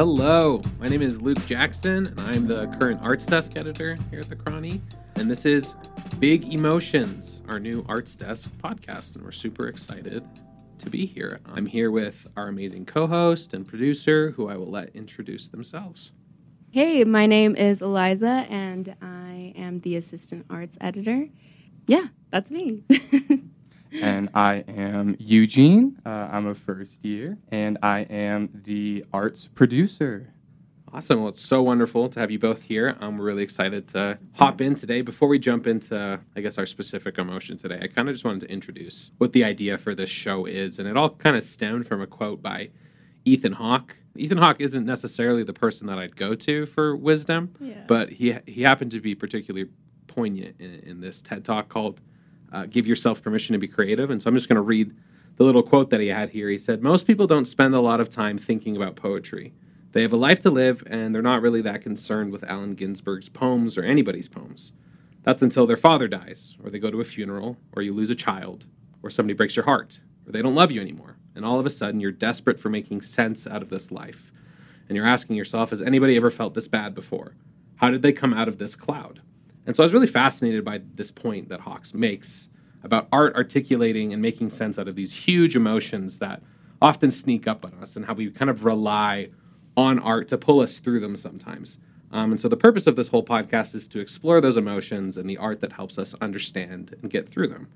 Hello, my name is Luke Jackson, and I'm the current arts desk editor here at the Chrony. And this is Big Emotions, our new arts desk podcast, and we're super excited to be here. I'm here with our amazing co host and producer, who I will let introduce themselves. Hey, my name is Eliza, and I am the assistant arts editor. Yeah, that's me. and I am Eugene. Uh, I'm a first year, and I am the arts producer. Awesome. Well, it's so wonderful to have you both here. Um, we're really excited to hop in today. Before we jump into, I guess, our specific emotion today, I kind of just wanted to introduce what the idea for this show is. And it all kind of stemmed from a quote by Ethan Hawke. Ethan Hawke isn't necessarily the person that I'd go to for wisdom, Yeah. but he, he happened to be particularly poignant in, in this TED talk called uh, Give Yourself Permission to Be Creative. And so I'm just going to read the little quote that he had here. He said, Most people don't spend a lot of time thinking about poetry. They have a life to live, and they're not really that concerned with Allen Ginsberg's poems or anybody's poems. That's until their father dies, or they go to a funeral, or you lose a child, or somebody breaks your heart, or they don't love you anymore. And all of a sudden, you're desperate for making sense out of this life. And you're asking yourself, has anybody ever felt this bad before? How did they come out of this cloud? And so I was really fascinated by this point that Hawks makes about art articulating and making sense out of these huge emotions that often sneak up on us and how we kind of rely on art to pull us through them sometimes. Um, and so the purpose of this whole podcast is to explore those emotions and the art that helps us understand and get through them.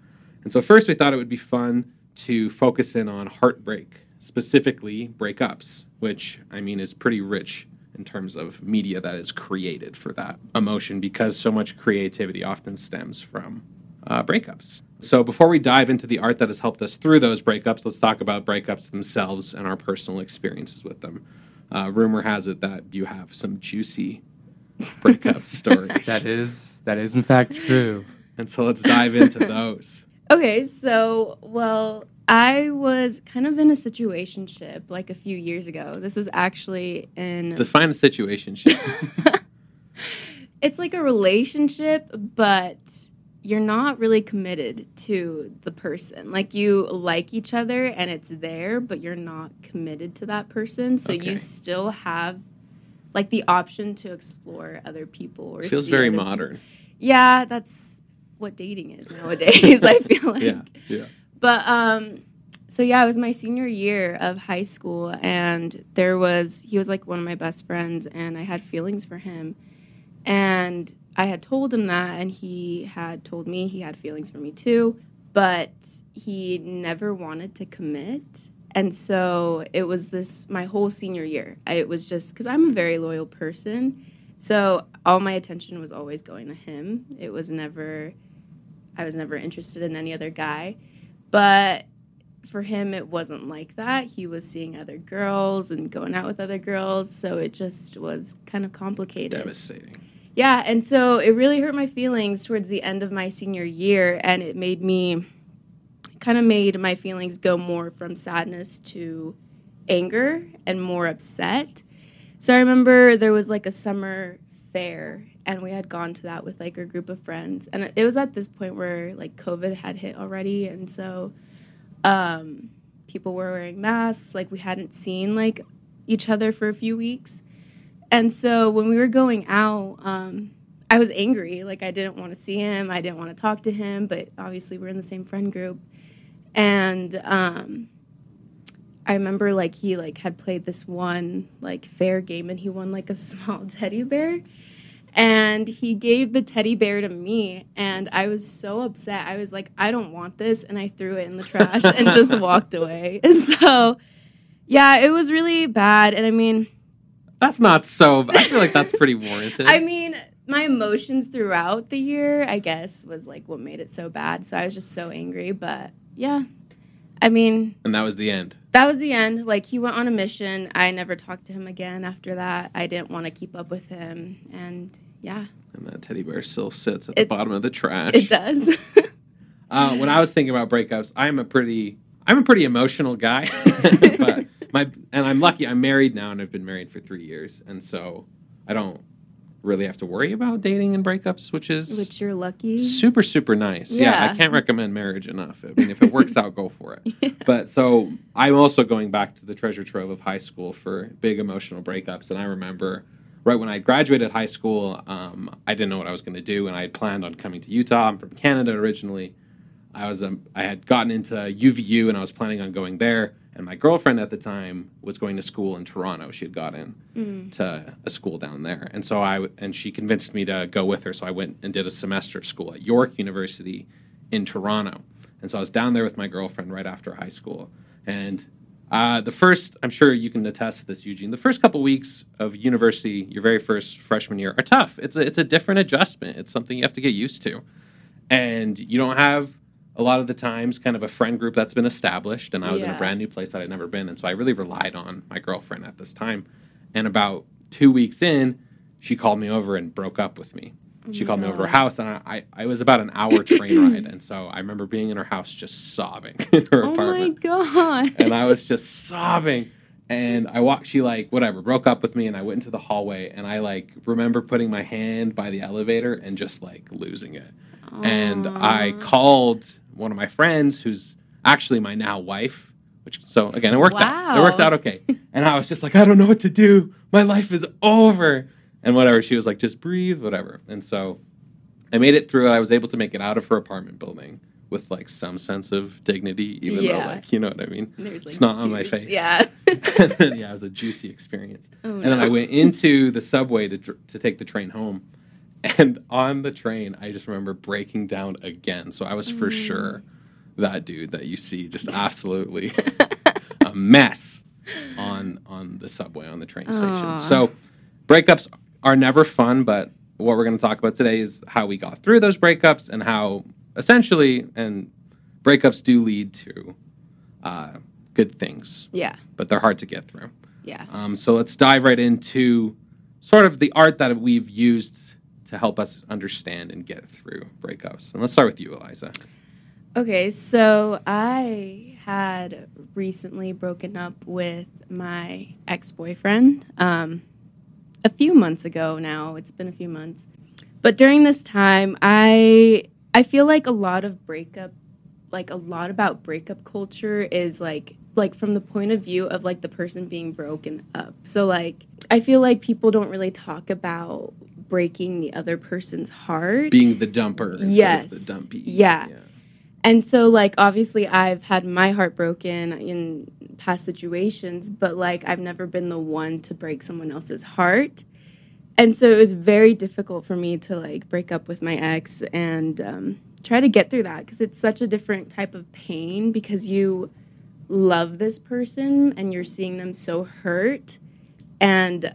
And so first we thought it would be fun to focus in on heartbreak, specifically breakups, which I mean is pretty rich in terms of media that is created for that emotion because so much creativity often stems from uh, breakups. So, before we dive into the art that has helped us through those breakups, let's talk about breakups themselves and our personal experiences with them. Uh, rumor has it that you have some juicy breakup stories. That is that is in fact true. And so, let's dive into those. okay, so, well, I was kind of in a situationship like a few years ago. This was actually in. Define a situation. it's like a relationship, but you're not really committed to the person. Like you like each other and it's there, but you're not committed to that person. So Okay. you still have like the option to explore other people or Feels very modern. people. Yeah, that's what dating is nowadays, I feel like. Yeah, yeah. But um so yeah, it was my senior year of high school and there was he was like one of my best friends and I had feelings for him. And I had told him that and he had told me he had feelings for me too, but he never wanted to commit. And so it was this my whole senior year. It was just cuz I'm a very loyal person. So all my attention was always going to him. It was never I was never interested in any other guy. But for him, it wasn't like that. He was seeing other girls and going out with other girls. So it just was kind of complicated. Devastating. Yeah. And so it really hurt my feelings towards the end of my senior year. And it made me kind of made my feelings go more from sadness to anger and more upset. So I remember there was like a summer fair and we had gone to that with like a group of friends and it was at this point where like covid had hit already and so um people were wearing masks like we hadn't seen like each other for a few weeks and so when we were going out um i was angry like i didn't want to see him i didn't want to talk to him but obviously we're in the same friend group and um I remember like he like had played this one like fair game and he won like a small teddy bear and he gave the teddy bear to me and I was so upset. I was like I don't want this and I threw it in the trash and just walked away. And so yeah, it was really bad and I mean That's not so. I feel like that's pretty warranted. I mean my emotions throughout the year, I guess, was like what made it so bad. So I was just so angry, but yeah. I mean, and that was the end. that was the end. Like he went on a mission. I never talked to him again after that. I didn't want to keep up with him, and yeah, And that teddy bear still sits at the bottom of the trash. it does. Uh, when I was thinking about breakups, I'm a pretty I'm a pretty emotional guy, but my and I'm lucky. I'm married now, and I've been married for three years, and so I don't really have to worry about dating and breakups, which is Which you're lucky. super super nice. Yeah. Yeah. I can't recommend marriage enough. I mean, if it works out, go for it. But so I'm also going back to the treasure trove of high school for big emotional breakups, and I remember. Right when I graduated high school, um, I didn't know what I was going to do, and I had planned on coming to Utah. I'm from Canada originally, I was um, I had gotten into UVU and I was planning on going there. And my girlfriend at the time was going to school in Toronto. She had got in Mm. to a school down there, and so I w- and she convinced me to go with her. So I went and did a semester of school at York University in Toronto. And so I was down there with my girlfriend right after high school. And uh, the first, I'm sure you can attest to this, Eugene. The first couple weeks of university, your very first freshman year, are tough. It's a, it's a different adjustment. It's something you have to get used to and you don't have a lot of the times kind of a friend group that's been established and i was in a brand new place that i'd never been and so i really relied on my girlfriend at this time and about two weeks in she called me over and broke up with me she my called me over her house and I, I, I was about an hour train ride and so i remember being in her house just sobbing in her apartment. Oh my god. and I was just sobbing. And I walked, she like, whatever, broke up with me. And I went into the hallway and I like remember putting my hand by the elevator and just like losing it. And I called one of my friends who's actually my now wife, which, so again, it worked out. It worked out okay. And I was just like, I don't know what to do. My life is over. And whatever. She was like, just breathe, whatever. And so I made it through. I was able to make it out of her apartment building with like some sense of dignity, even though, like, you know what I mean? There's like snot on my face. Yeah. yeah, it was a juicy experience. Oh, And then I went into the subway to to take the train home, and on the train, I just remember breaking down again. So I was for Mm. sure that dude that you see just absolutely a mess on on the subway on the train station. So breakups are never fun, but what we're going to talk about today is how we got through those breakups and how essentially and breakups do lead to uh, good things Yeah. but they're hard to get through. Yeah. Um, so let's dive right into sort of the art that we've used to help us understand and get through breakups. And let's start with you, Eliza. Okay, so I had recently broken up with my ex boyfriend um, a few months ago now. It's been a few months. But during this time, I I feel like a lot of breakup like a lot about breakup culture is like like from the point of view of like the person being broken up. So like I feel like people don't really talk about breaking the other person's heart. Being the dumper Yes. of the dumpy. Yeah. And so, like, obviously, I've had my heart broken in past situations, but like, I've never been the one to break someone else's heart. And so, it was very difficult for me to like break up with my ex and um, try to get through that because it's such a different type of pain because you love this person and you're seeing them so hurt. And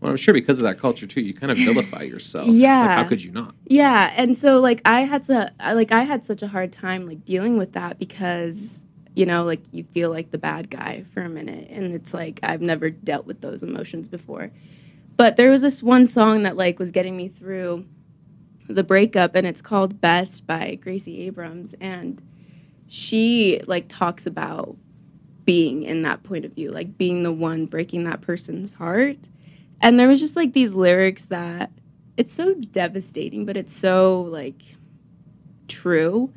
Well, I'm sure because of that culture too, you kind of vilify yourself. Like, Yeah. how could you not? Yeah, and so like I had to like I had such a hard time like dealing with that because you know like you feel like the bad guy for a minute and it's like I've never dealt with those emotions before. But there was this one song that like was getting me through the breakup and it's called Best by Gracie Abrams and she like talks about being in that point of view, like being the one breaking that person's heart. And there was just like these lyrics that it's so devastating, but it's so like true.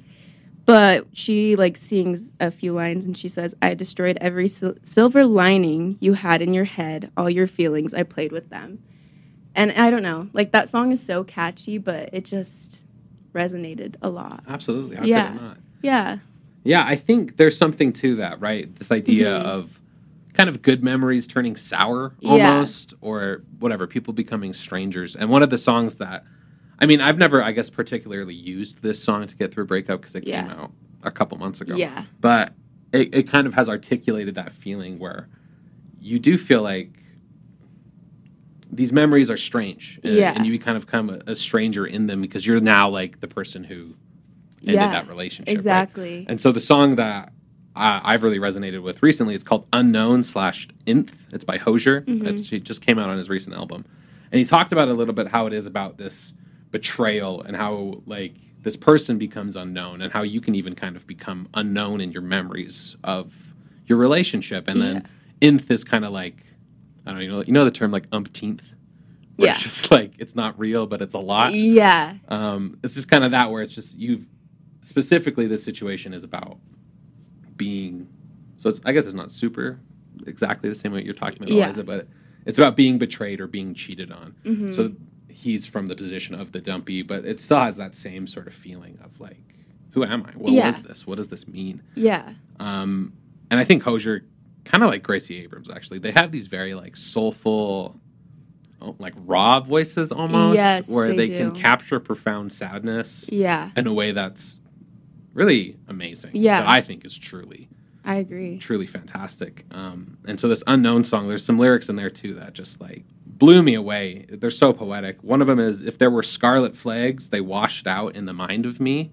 But she like sings a few lines and she says, "I destroyed every sil- silver lining you had in your head, all your feelings. I played with them." And I don't know, like that song is so catchy, but it just resonated a lot. Absolutely. How Yeah. not? Yeah. Yeah, I think there's something to that, right? This idea Mhm. of kind of good memories turning sour Yeah. almost, or whatever, people becoming strangers. And one of the songs that, I mean, I've never, I guess, particularly used this song to get through a breakup because it came out a couple months ago. Yeah. But it, it kind of has articulated that feeling where you do feel like these memories are strange. uh, Yeah. And you kind of become a, a stranger in them because you're now like the person who ended Yeah, that relationship. right? Exactly. And so the song that I, I've really resonated with recently It's called Unknown slash Nth. It's by Hozier. Mhm. It's, it just came out on his recent album. And he talked about a little bit how it is about this betrayal and how like this person becomes unknown and how you can even kind of become unknown in your memories of your relationship. And then Nth is kind of like I don't know, you know, you know the term like umpteenth, Yeah. it's just like it's not real, but it's a lot. Yeah. Um, it's just kind of that where it's just you've specifically this situation is about being. So it's I guess it's not super exactly the same way you're talking about, Yeah. Eliza, but it's about being betrayed or being cheated on. Mhm. So he's from the position of the dumpy, but it still has that same sort of feeling of like, who am I? What Yeah. was this? What does this mean? yeah. Um, and I think Hozier, kind of like Gracie Abrams, actually, they have these very like soulful, oh, like raw voices almost, Yes, where they they, can capture profound sadness Yeah. in a way that's really amazing. Yeah. that I think is truly, I agree. truly fantastic. Um, and so this unknown song, there's some lyrics in there too that just like blew me away. They're so poetic. One of them is, "If there were scarlet flags, they washed out in the mind of me,"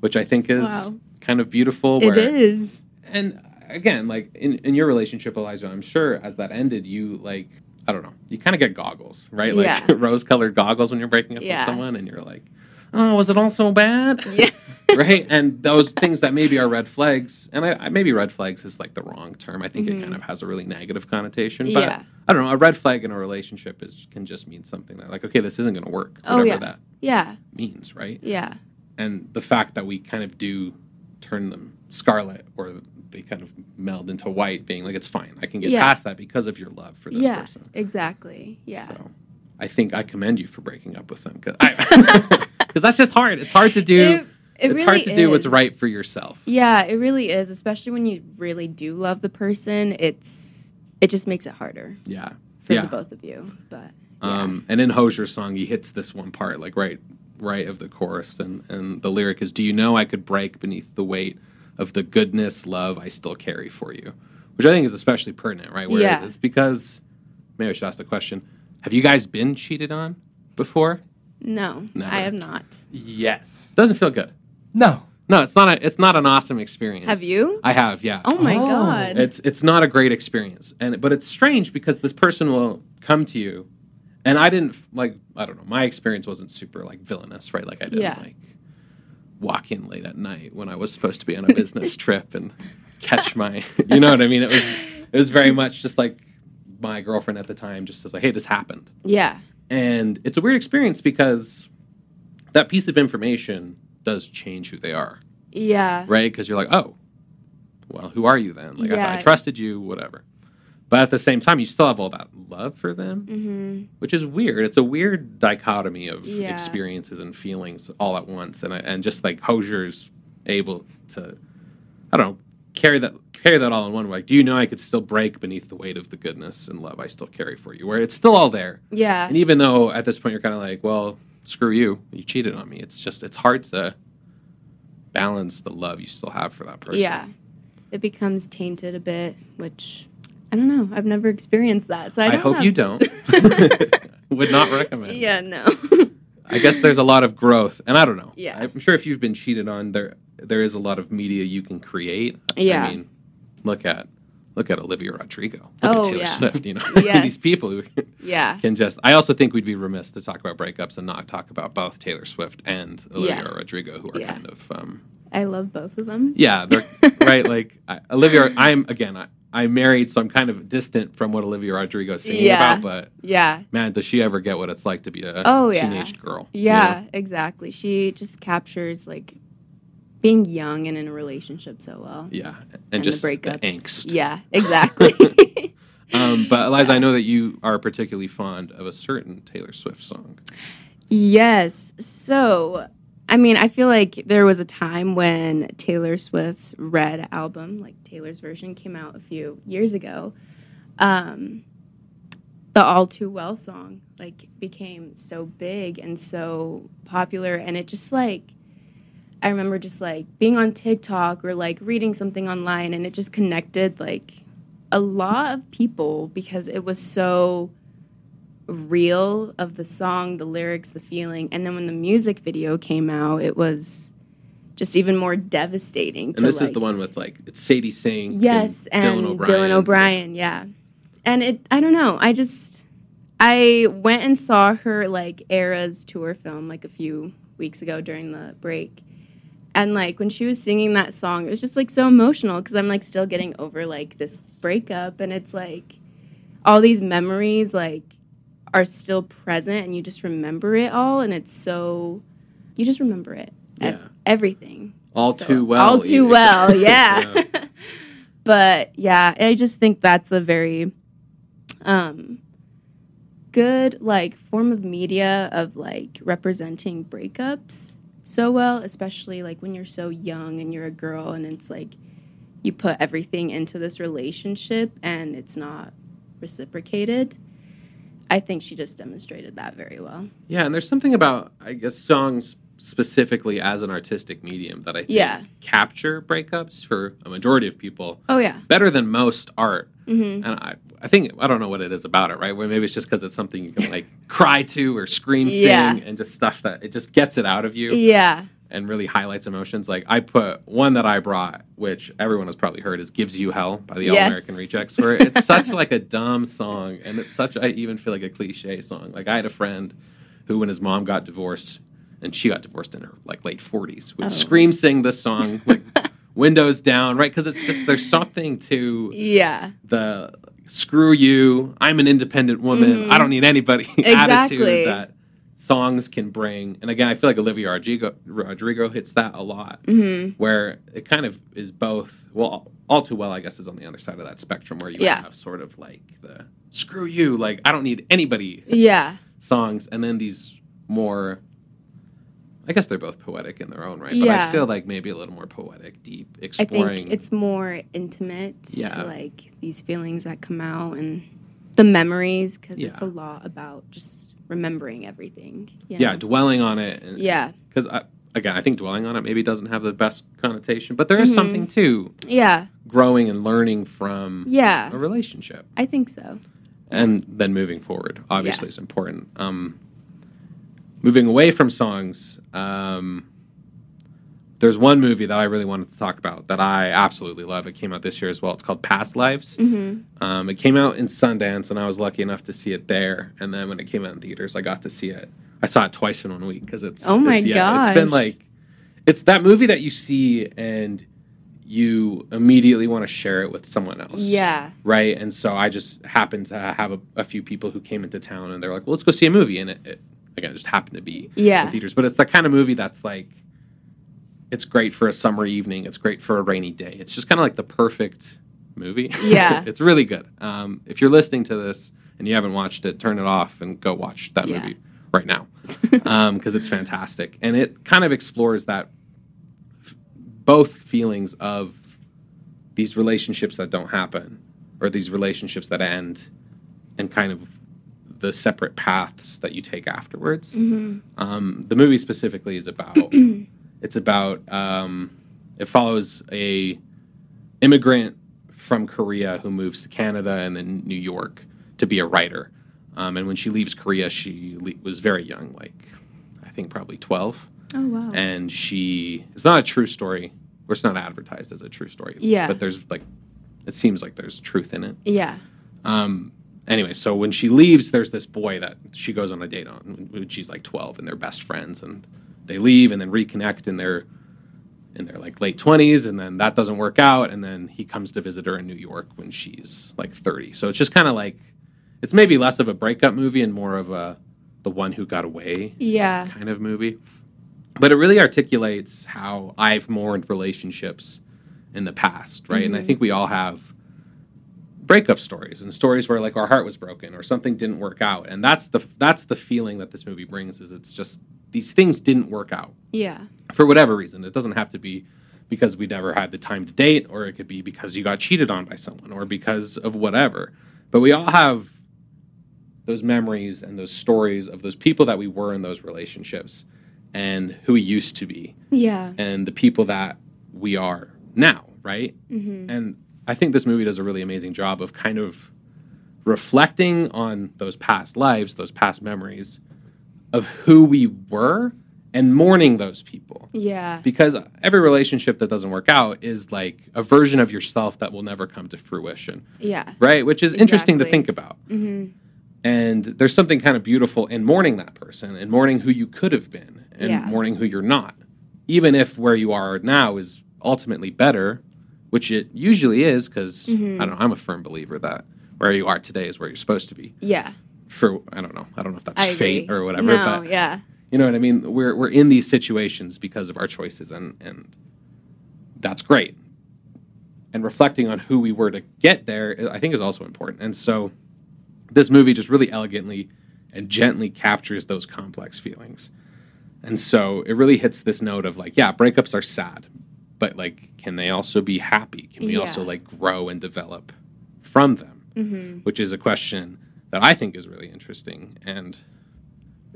which I think is Wow. kind of beautiful. It Where, is. and again, like in, in your relationship, Eliza, I'm sure as that ended, you like I don't know, you kind of get goggles, right? Like Yeah. rose-colored goggles when you're breaking up with someone, and you're like, oh, was it all so bad? Yeah. Right? And those things that maybe are red flags, and I, I maybe red flags is like the wrong term. I think it Mhm. kind of has a really negative connotation. But Yeah. I don't know, a red flag in a relationship is can just mean something that like, okay, this isn't going to work, Oh, whatever yeah. that Yeah. means, right? Yeah. and the fact that we kind of do turn them scarlet or they kind of meld into white being like it's fine i can get Yeah. past that because of your love for this yeah. person Exactly. Yeah. so i think i commend you for breaking up with them because that's just hard it's hard to do It, it it's really hard to do what's right for yourself Yeah, it really is, especially when you really do love the person. It's it just makes it harder yeah for yeah the both of you. But yeah. um and in Hozier's song he hits this one part like right right of the chorus and and the lyric is do you know i could break beneath the weight of the goodness love i still carry for you which i think is especially pertinent right where Yeah. it's because maybe i should ask the question have you guys been cheated on before no, Never. I have not. Yes. doesn't feel good No. no it's not a it's not an awesome experience Have you? i have yeah Oh my Oh. god. it's it's not a great experience and but it's strange because this person will come to you and i didn't like i don't know my experience wasn't super like villainous right like i didn't Yeah. like walk in late at night when i was supposed to be on a business trip and catch my you know what i mean it was it was very much just like my girlfriend at the time just was like hey this happened yeah. and it's a weird experience because that piece of information does change who they are Yeah. right? Because you're like, oh, well, who are you then? Like, I, thought I trusted you, whatever. But at the same time, you still have all that love for them, Mhm. which is weird. It's a weird dichotomy of Yeah. experiences and feelings all at once, and and just like Hozier's able to, I don't know, carry that carry that all in one way. Like, do you know I could still break beneath the weight of the goodness and love I still carry for you? Where it's still all there, Yeah. and even though at this point you're kind of like, well, screw you, you cheated on me. It's just it's hard to balance the love you still have for that person. Yeah. It becomes tainted a bit, which I don't know. I've never experienced that. So I, I, hope have- you don't. Would not recommend. Yeah, no. I guess there's a lot of growth, and I don't know. Yeah. I'm sure if you've been cheated on, there there is a lot of media you can create. Yeah. I mean, look at look at Olivia Rodrigo. Look Oh, at Taylor yeah. Swift. You know, Yes. these people who yeah. can just. I also think we'd be remiss to talk about breakups and not talk about both Taylor Swift and Olivia Yeah. Rodrigo, who are Yeah. kind of. Um, I love both of them. yeah, they're right. Like I, Olivia, I'm again. I, I'm married, so I'm kind of distant from what Olivia Rodrigo is singing Yeah. about. But Yeah. man, does she ever get what it's like to be a Oh, yeah. teenage girl? you Yeah, know? exactly. She just captures like being young and in a relationship so well. Yeah, and, just the the, breakups. angst. Yeah, exactly. Um, but Eliza, I know that you are particularly fond of a certain Taylor Swift song. yes. So, I mean, I feel like there was a time when Taylor Swift's Red album, like Taylor's version, came out a few years ago. Um, the All Too Well song like became so big and so popular, and it just like I remember just like being on TikTok or like reading something online, and it just connected like a lot of people because it was so real of the song, the lyrics, the feeling, and then when the music video came out, it was just even more devastating. And this is the one with like it's Sadie Sink. Yes, and, Dylan O'Brien. Dylan O'Brien, yeah. And it I don't know, I just I went and saw her like Eras tour film like a few weeks ago during the break. And like when she was singing that song, it was just like so emotional because I'm like still getting over like this breakup and it's like all these memories like are still present and you just remember it all and it's so you just remember it Ev- everything All So- too well. all too even. well yeah, Yeah. but yeah i just think that's a very um good like form of media of like representing breakups so well especially like when you're so young and you're a girl and it's like you put everything into this relationship and it's not reciprocated i think she just demonstrated that very well Yeah, and there's something about I guess songs specifically as an artistic medium that I think Yeah. capture breakups for a majority of people oh yeah better than most art. Hmm And I, I think I don't know what it is about it, right? Where maybe it's just because it's something you can like cry to or scream, sing, Yeah. and just stuff that it just gets it out of you yeah and really highlights emotions. Like I put one that I brought, which everyone has probably heard, is "Gives You Hell" by the All American Rejects. Where it's such like a dumb song, and it's such I even feel like a cliche song. Like I had a friend who, when his mom got divorced, and she got divorced in her like late forties, would Oh. scream sing this song, like windows down, right? Because it's just there's something to yeah the screw you, I'm an independent woman, Mhm. I don't need anybody Exactly. attitude that songs can bring. And again, I feel like Olivia Rodrigo, Rodrigo hits that a lot, hmm where it kind of is both, well, all too well, I guess, is on the other side of that spectrum where you Yeah. have sort of like the screw you, like I don't need anybody yeah songs, and then these more. I guess they're both poetic in their own right, but I feel like maybe a little more poetic, deep, exploring. I think it's more intimate, Yeah. like these feelings that come out and the memories, because it's a lot about just remembering everything. you yeah, know? dwelling on it. And, yeah, because again, I think dwelling on it maybe doesn't have the best connotation, but there is Mhm. something too. yeah, growing and learning from yeah. a relationship, I think so. and then moving forward. Obviously, is important. Um, moving away from songs, um, there's one movie that I really wanted to talk about that I absolutely love. It came out this year as well. It's called Past Lives. hmm Um, it came out in Sundance, and I was lucky enough to see it there. And then when it came out in theaters, I got to see it. I saw it twice in one week because it's Oh my it's, yeah, it's been like it's that movie that you see and you immediately want to share it with someone else. Yeah, Right. And so I just happened to have a, a few people who came into town and they're like, well, let's go see a movie. And it, it again, it just happened to be in yeah, theaters. But it's the kind of movie that's like, it's great for a summer evening. It's great for a rainy day. It's just kind of like the perfect movie. Yeah. it's really good. Um, if you're listening to this and you haven't watched it, turn it off and go watch that Yeah. movie right now because it's fantastic. And it kind of explores that f- both feelings of these relationships that don't happen or these relationships that end and kind of the separate paths that you take afterwards. hmm Um, the movie specifically is about it's about um, it follows a immigrant from Korea who moves to Canada and then New York to be a writer. Um, and when she leaves Korea, she le- was very young, like I think probably twelve. Oh wow. And she it's not a true story, or it's not advertised as a true story. Yeah. But there's like it seems like there's truth in it. yeah. Um, anyway, so when she leaves, there's this boy that she goes on a date on when she's like 12, and they're best friends, and they leave and then reconnect in their in their like late 20s, and then that doesn't work out, and then he comes to visit her in New York when she's like 30. So it's just kind of like it's maybe less of a breakup movie and more of a the one who got away Yeah. kind of movie. But it really articulates how I've mourned relationships in the past, right? And I Mhm. think we all have breakup stories and stories where like our heart was broken or something didn't work out. And that's the that's the feeling that this movie brings is it's just these things didn't work out Yeah. for whatever reason. It doesn't have to be because we never had the time to date, or it could be because you got cheated on by someone, or because of whatever. But we all have those memories and those stories of those people that we were in those relationships and who we used to be Yeah. and the people that we are now, right? hmm And I think this movie does a really amazing job of kind of reflecting on those past lives, those past memories of who we were and mourning those people. Yeah. because every relationship that doesn't work out is like a version of yourself that will never come to fruition. Yeah. right? Which is interesting to think about. Hmm and there's something kind of beautiful in mourning that person and mourning who you could have been and Yeah. mourning who you're not. Even if where you are now is ultimately better which it usually is because Mhm. i don't know i'm a firm believer that where you are today is where you're supposed to be Yeah. for I don't know. I don't know if that's I fate agree. or whatever, No, but yeah. you know what I mean? We're we're in these situations because of our choices and and that's great. And reflecting on who we were to get there, I think is also important. And so this movie just really elegantly and gently captures those complex feelings. And so it really hits this note of like, yeah, breakups are sad, but like can they also be happy? Can we also like grow and develop from them? hmm which is a question that I think is really interesting. And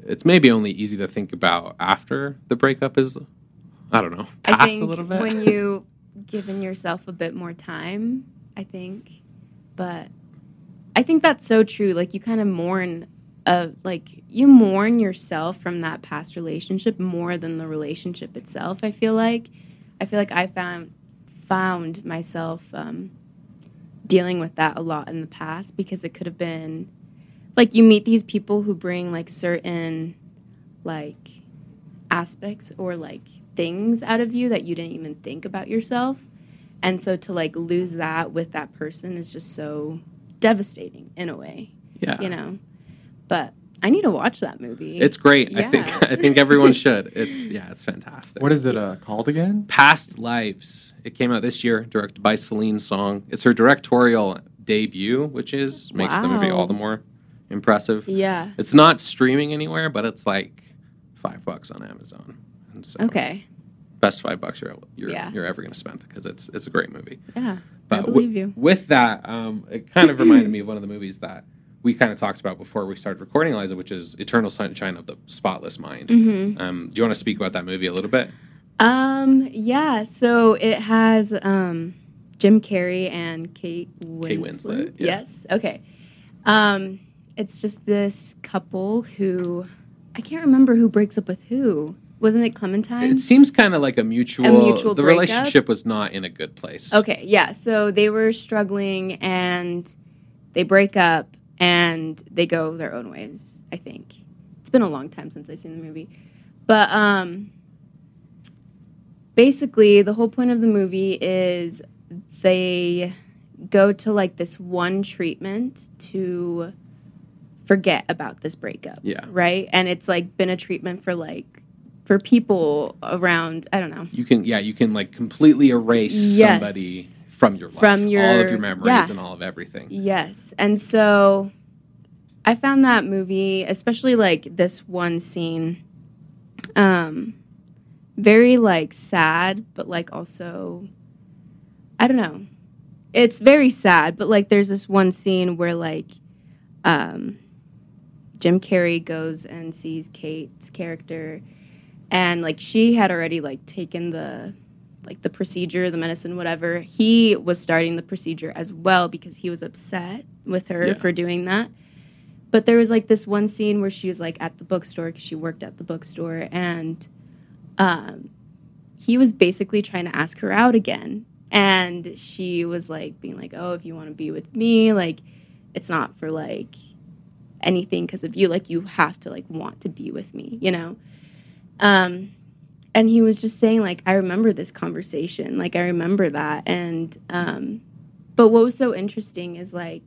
it's maybe only easy to think about after the breakup is, I don't know, I past think a little bit. when you given yourself a bit more time, I think, but I think that's so true. Like you kind of mourn, uh, like you mourn yourself from that past relationship more than the relationship itself. I feel like, I feel like I found found myself um, dealing with that a lot in the past because it could have been like you meet these people who bring like certain like aspects or like things out of you that you didn't even think about yourself. And so to like lose that with that person is just so devastating in a way, yeah, you know. But I need to watch that movie. it's great. I think I think everyone should. It's yeah, it's fantastic. What is it uh, called again? Past Lives. It came out this year, directed by Celine Song. It's her directorial debut, which is makes the movie all the more impressive. yeah. It's not streaming anywhere, but it's like five bucks on Amazon. And so Okay. best five bucks you're you're, Yeah. you're ever going to spend because it's it's a great movie. Yeah. I But wi- believe you. With that, um, it kind of reminded me of one of the movies that we kind of talked about before we started recording, Eliza, which is Eternal Sunshine of the Spotless Mind. hmm Um, do you want to speak about that movie a little bit? Um. Yeah. So it has um, Jim Carrey and Kate Winslet. Kate Winslet, yeah. Yes. Okay. Um. It's just this couple who I can't remember who breaks up with who. Wasn't it Clementine? It seems kind of like a mutual. A mutual the breakup? relationship was not in a good place. Okay, yeah. So they were struggling and they break up and they go their own ways, I think. It's been a long time since I've seen the movie. But um basically the whole point of the movie is they go to like this one treatment to forget about this breakup. Yeah. Right? And it's like been a treatment for like for people around, I don't know. You can, yeah, you can like completely erase Yes. somebody from your life, From all of your- your memories yeah. and all of everything. Yes. And so I found that movie, especially like this one scene, um, very like sad, but like also, I don't know. It's very sad, but like there's this one scene where like, um, Jim Carrey goes and sees Kate's character, and like she had already like taken the like the procedure, the medicine, whatever. He was starting the procedure as well because he was upset with her Yeah. for doing that. But there was like this one scene where she was like at the bookstore because she worked at the bookstore, and um, he was basically trying to ask her out again. And she was like being like, "Oh, if you want to be with me, like, it's not for like anything because of you. Like, you have to like want to be with me, you know." Um, and he was just saying like, "I remember this conversation. Like, I remember that." And um, but what was so interesting is like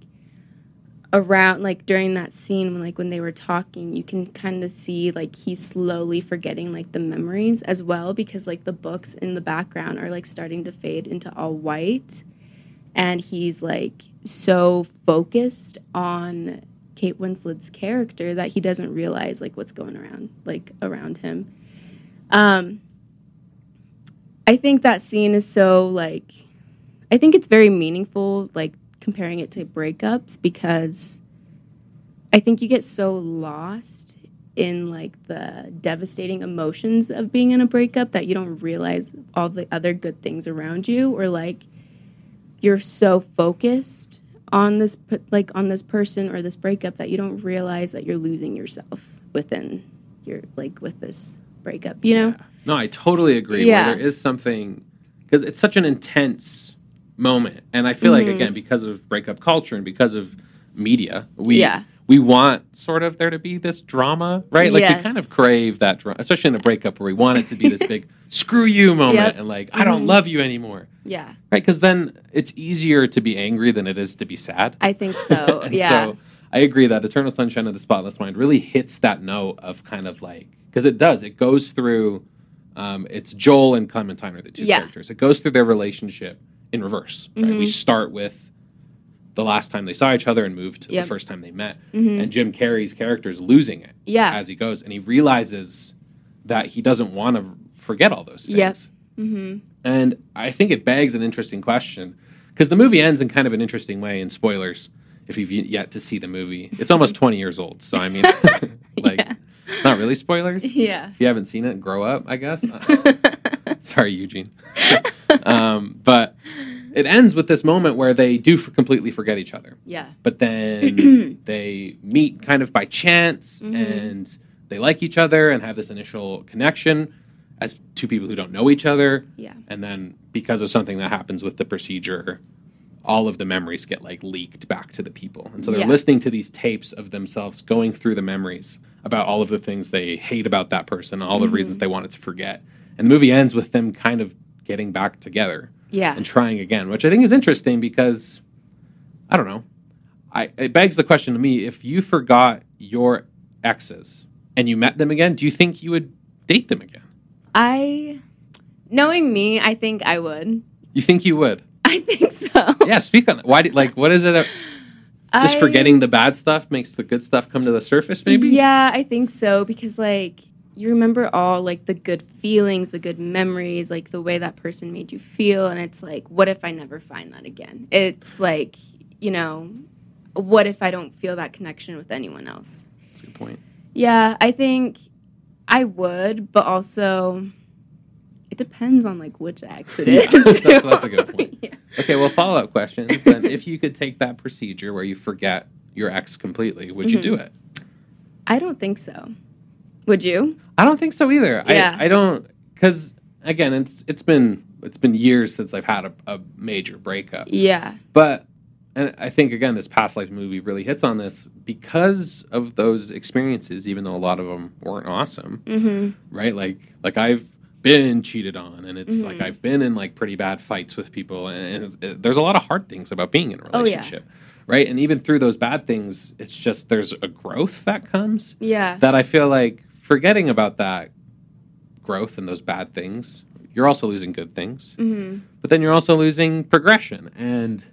around like during that scene when like when they were talking you can kind of see like he's slowly forgetting like the memories as well because like the books in the background are like starting to fade into all white and he's like so focused on Kate Winslet's character that he doesn't realize like what's going around like around him um I think that scene is so like I think it's very meaningful like comparing it to breakups because I think you get so lost in like the devastating emotions of being in a breakup that you don't realize all the other good things around you or like you're so focused on this like on this person or this breakup that you don't realize that you're losing yourself within your like with this breakup you know Yeah. No, I totally agree. Yeah. Where there is something because it's such an intense moment, and I feel Mhm. like again because of breakup culture and because of media, we Yeah. we want sort of there to be this drama, right? Like you kind of crave that drama, especially in a breakup where we want it to be this big "screw you" moment Yep. and like I don't Mhm. love you anymore, yeah right? Because then it's easier to be angry than it is to be sad. I think so and yeah so I agree that Eternal Sunshine of the Spotless Mind really hits that note of kind of like because it does. It goes through. Um, it's Joel and Clementine are the two Yeah. characters. It goes through their relationship in reverse. Right? We Mhm. start with the last time they saw each other and move to Yep. the first time they met, Mhm. and Jim Carrey's character is losing it Yeah. as he goes, and he realizes that he doesn't want to forget all those things. Yep. hmm And I think it begs an interesting question because the movie ends in kind of an interesting way. And spoilers, if you've yet to see the movie, it's almost 20 years old. So, I mean, like, Yeah. not really spoilers. Yeah. If you haven't seen it, grow up, I guess. Sorry, Eugene. um, but it ends with this moment where they do completely forget each other. yeah. But then they meet kind of by chance Mhm. and they like each other and have this initial connection as two people who don't know each other. Yeah. And then because of something that happens with the procedure, all of the memories get like leaked back to the people. And so they're Yeah. listening to these tapes of themselves going through the memories about all of the things they hate about that person, all the Mhm. reasons they wanted to forget. And the movie ends with them kind of getting back together Yeah. and trying again, which I think is interesting because I don't know. I it begs the question to me: if you forgot your exes and you met them again, do you think you would date them again? I, knowing me, I think I would. You think you would? I think so. Yeah. Speak on it. Why? Do, like, what is it? Just I- forgetting the bad stuff makes the good stuff come to the surface. Maybe. Yeah, I think so because like you remember all like the good feelings, the good memories, like the way that person made you feel and it's like what if I never find that again? It's like, you know, what if I don't feel that connection with anyone else? That's a good point. Yeah, I think I would, but also it depends on like which ex it Yeah, is. that's- that's a good point. yeah. Okay. Well, follow up questions. then, if you could take that procedure where you forget your ex completely, would you do it? I don't think so. Would you? I don't think so either. Yeah. I, I don't because again, it's it's been it's been years since I've had a, a major breakup. Yeah. But and I think again, this past life movie really hits on this because of those experiences. Even though a lot of them weren't awesome, Mhm. right? Like like I've been cheated on, and it's like Mhm. I've been in like pretty bad fights with people, and it's, it, there's a lot of hard things about being in a Oh, yeah. relationship. Right, and even through those bad things, it's just there's a growth that comes Yeah. that I feel like forgetting about that growth and those bad things, you're also losing good things, Mhm. but then you're also losing progression. And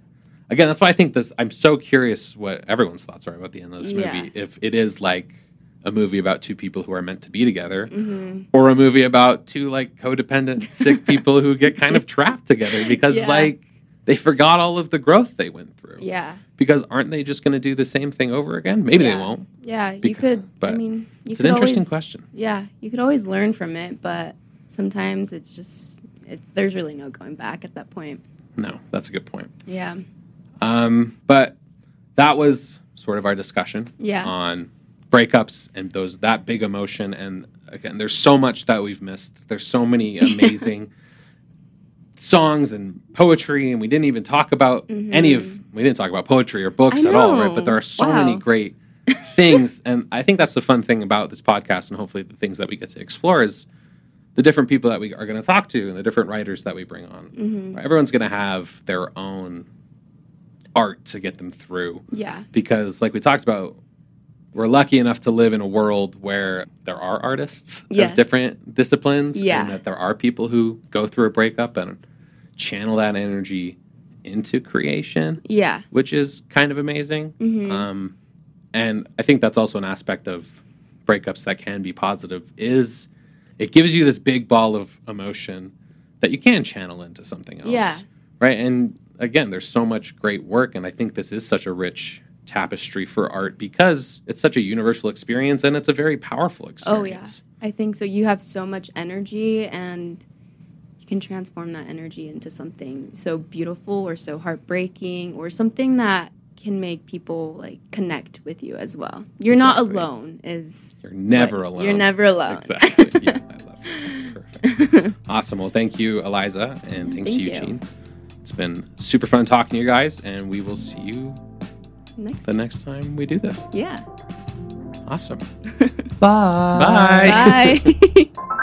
again, that's why I think this. I'm so curious what everyone's thoughts are about the end of this Yeah. movie. If it is like a movie about two people who are meant to be together, Mhm. or a movie about two like codependent, sick people who get kind of trapped together because Yeah. like they forgot all of the growth they went through. Yeah. Because aren't they just going to do the same thing over again? Maybe they won't. Yeah, you Becau- could. I mean, you it's an interesting always- question. Yeah, you could always learn from it, but sometimes it's just it's there's really no going back at that point. No, that's a good point. Yeah, Um, but that was sort of our discussion yeah, on breakups and those that big emotion. And again, there's so much that we've missed. There's so many amazing songs and poetry, and we didn't even talk about any of. We didn't talk about poetry or books Mm-hmm. At all, right? But there are so Wow. many great things, and I think that's the fun thing about this podcast, and hopefully the things that we get to explore is the different people that we are going to talk to and the different writers that we bring on. hmm Everyone's going to have their own art to get them through yeah, because, like we talked about, we're lucky enough to live in a world where there are artists Yes. of different disciplines, Yeah. and that there are people who go through a breakup and channel that energy into creation, yeah. which is kind of amazing. hmm Um, and I think that's also an aspect of breakups that can be positive is it gives you this big ball of emotion that you can channel into something else. Yeah. Right. And again, there's so much great work. And I think this is such a rich tapestry for art because it's such a universal experience and it's a very powerful experience. Oh yeah. I think so. You have so much energy, and you can transform that energy into something so beautiful or so heartbreaking or something that can make people like connect with you as well. You're not alone. Is You're never alone. You're never alone. Exactly. yeah, I love that. Perfect. Awesome. Well, thank you, Eliza, and thanks, Thank you. Eugene. It's been super fun talking to you guys, and we will see you Next. the next time we do this. yeah. Awesome. Bye. Bye. Bye.